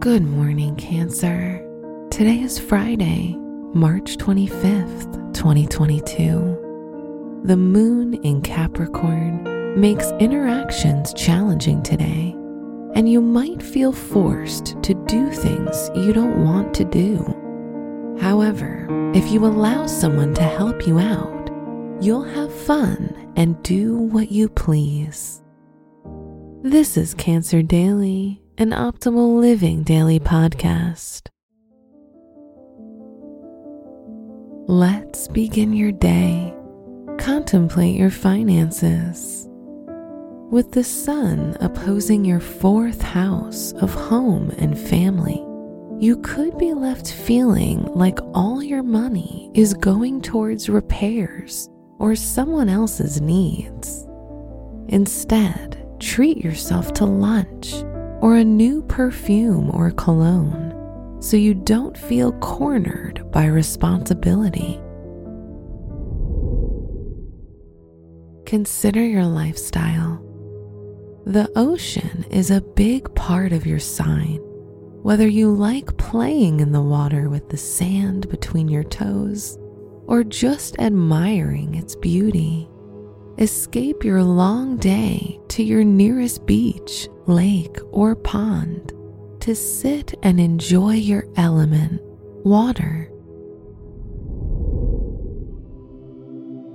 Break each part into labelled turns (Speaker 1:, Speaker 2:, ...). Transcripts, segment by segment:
Speaker 1: Good morning, Cancer. Today is Friday, March 25th, 2022. The moon in Capricorn makes interactions challenging today, and you might feel forced to do things you don't want to do. However, if you allow someone to help you out, you'll have fun and do what you please. This is Cancer Daily, an optimal living daily podcast. Let's begin your day. Contemplate your finances. With the sun opposing your fourth house of home and family, you could be left feeling like all your money is going towards repairs or someone else's needs. Instead, treat yourself to lunch or a new perfume or cologne so you don't feel cornered by responsibility. Consider your lifestyle. The ocean is a big part of your sign. Whether you like playing in the water with the sand between your toes or just admiring its beauty, escape your long day to your nearest beach, lake, or pond to sit and enjoy your element, water.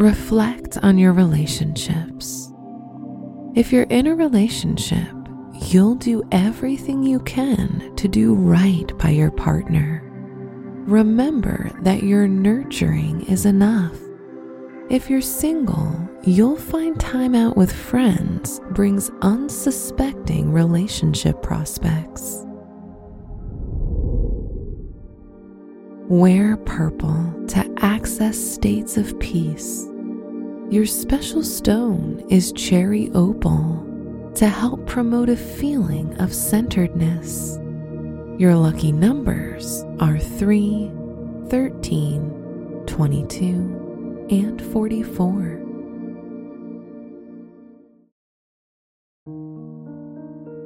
Speaker 1: Reflect on your relationships. If you're in a relationship, you'll do everything you can to do right by your partner. Remember that your nurturing is enough. If you're single, you'll find time out with friends brings unsuspecting relationship prospects. Wear purple to access states of peace. Your special stone is cherry opal to help promote a feeling of centeredness. Your lucky numbers are 3, 13, 22, and 44.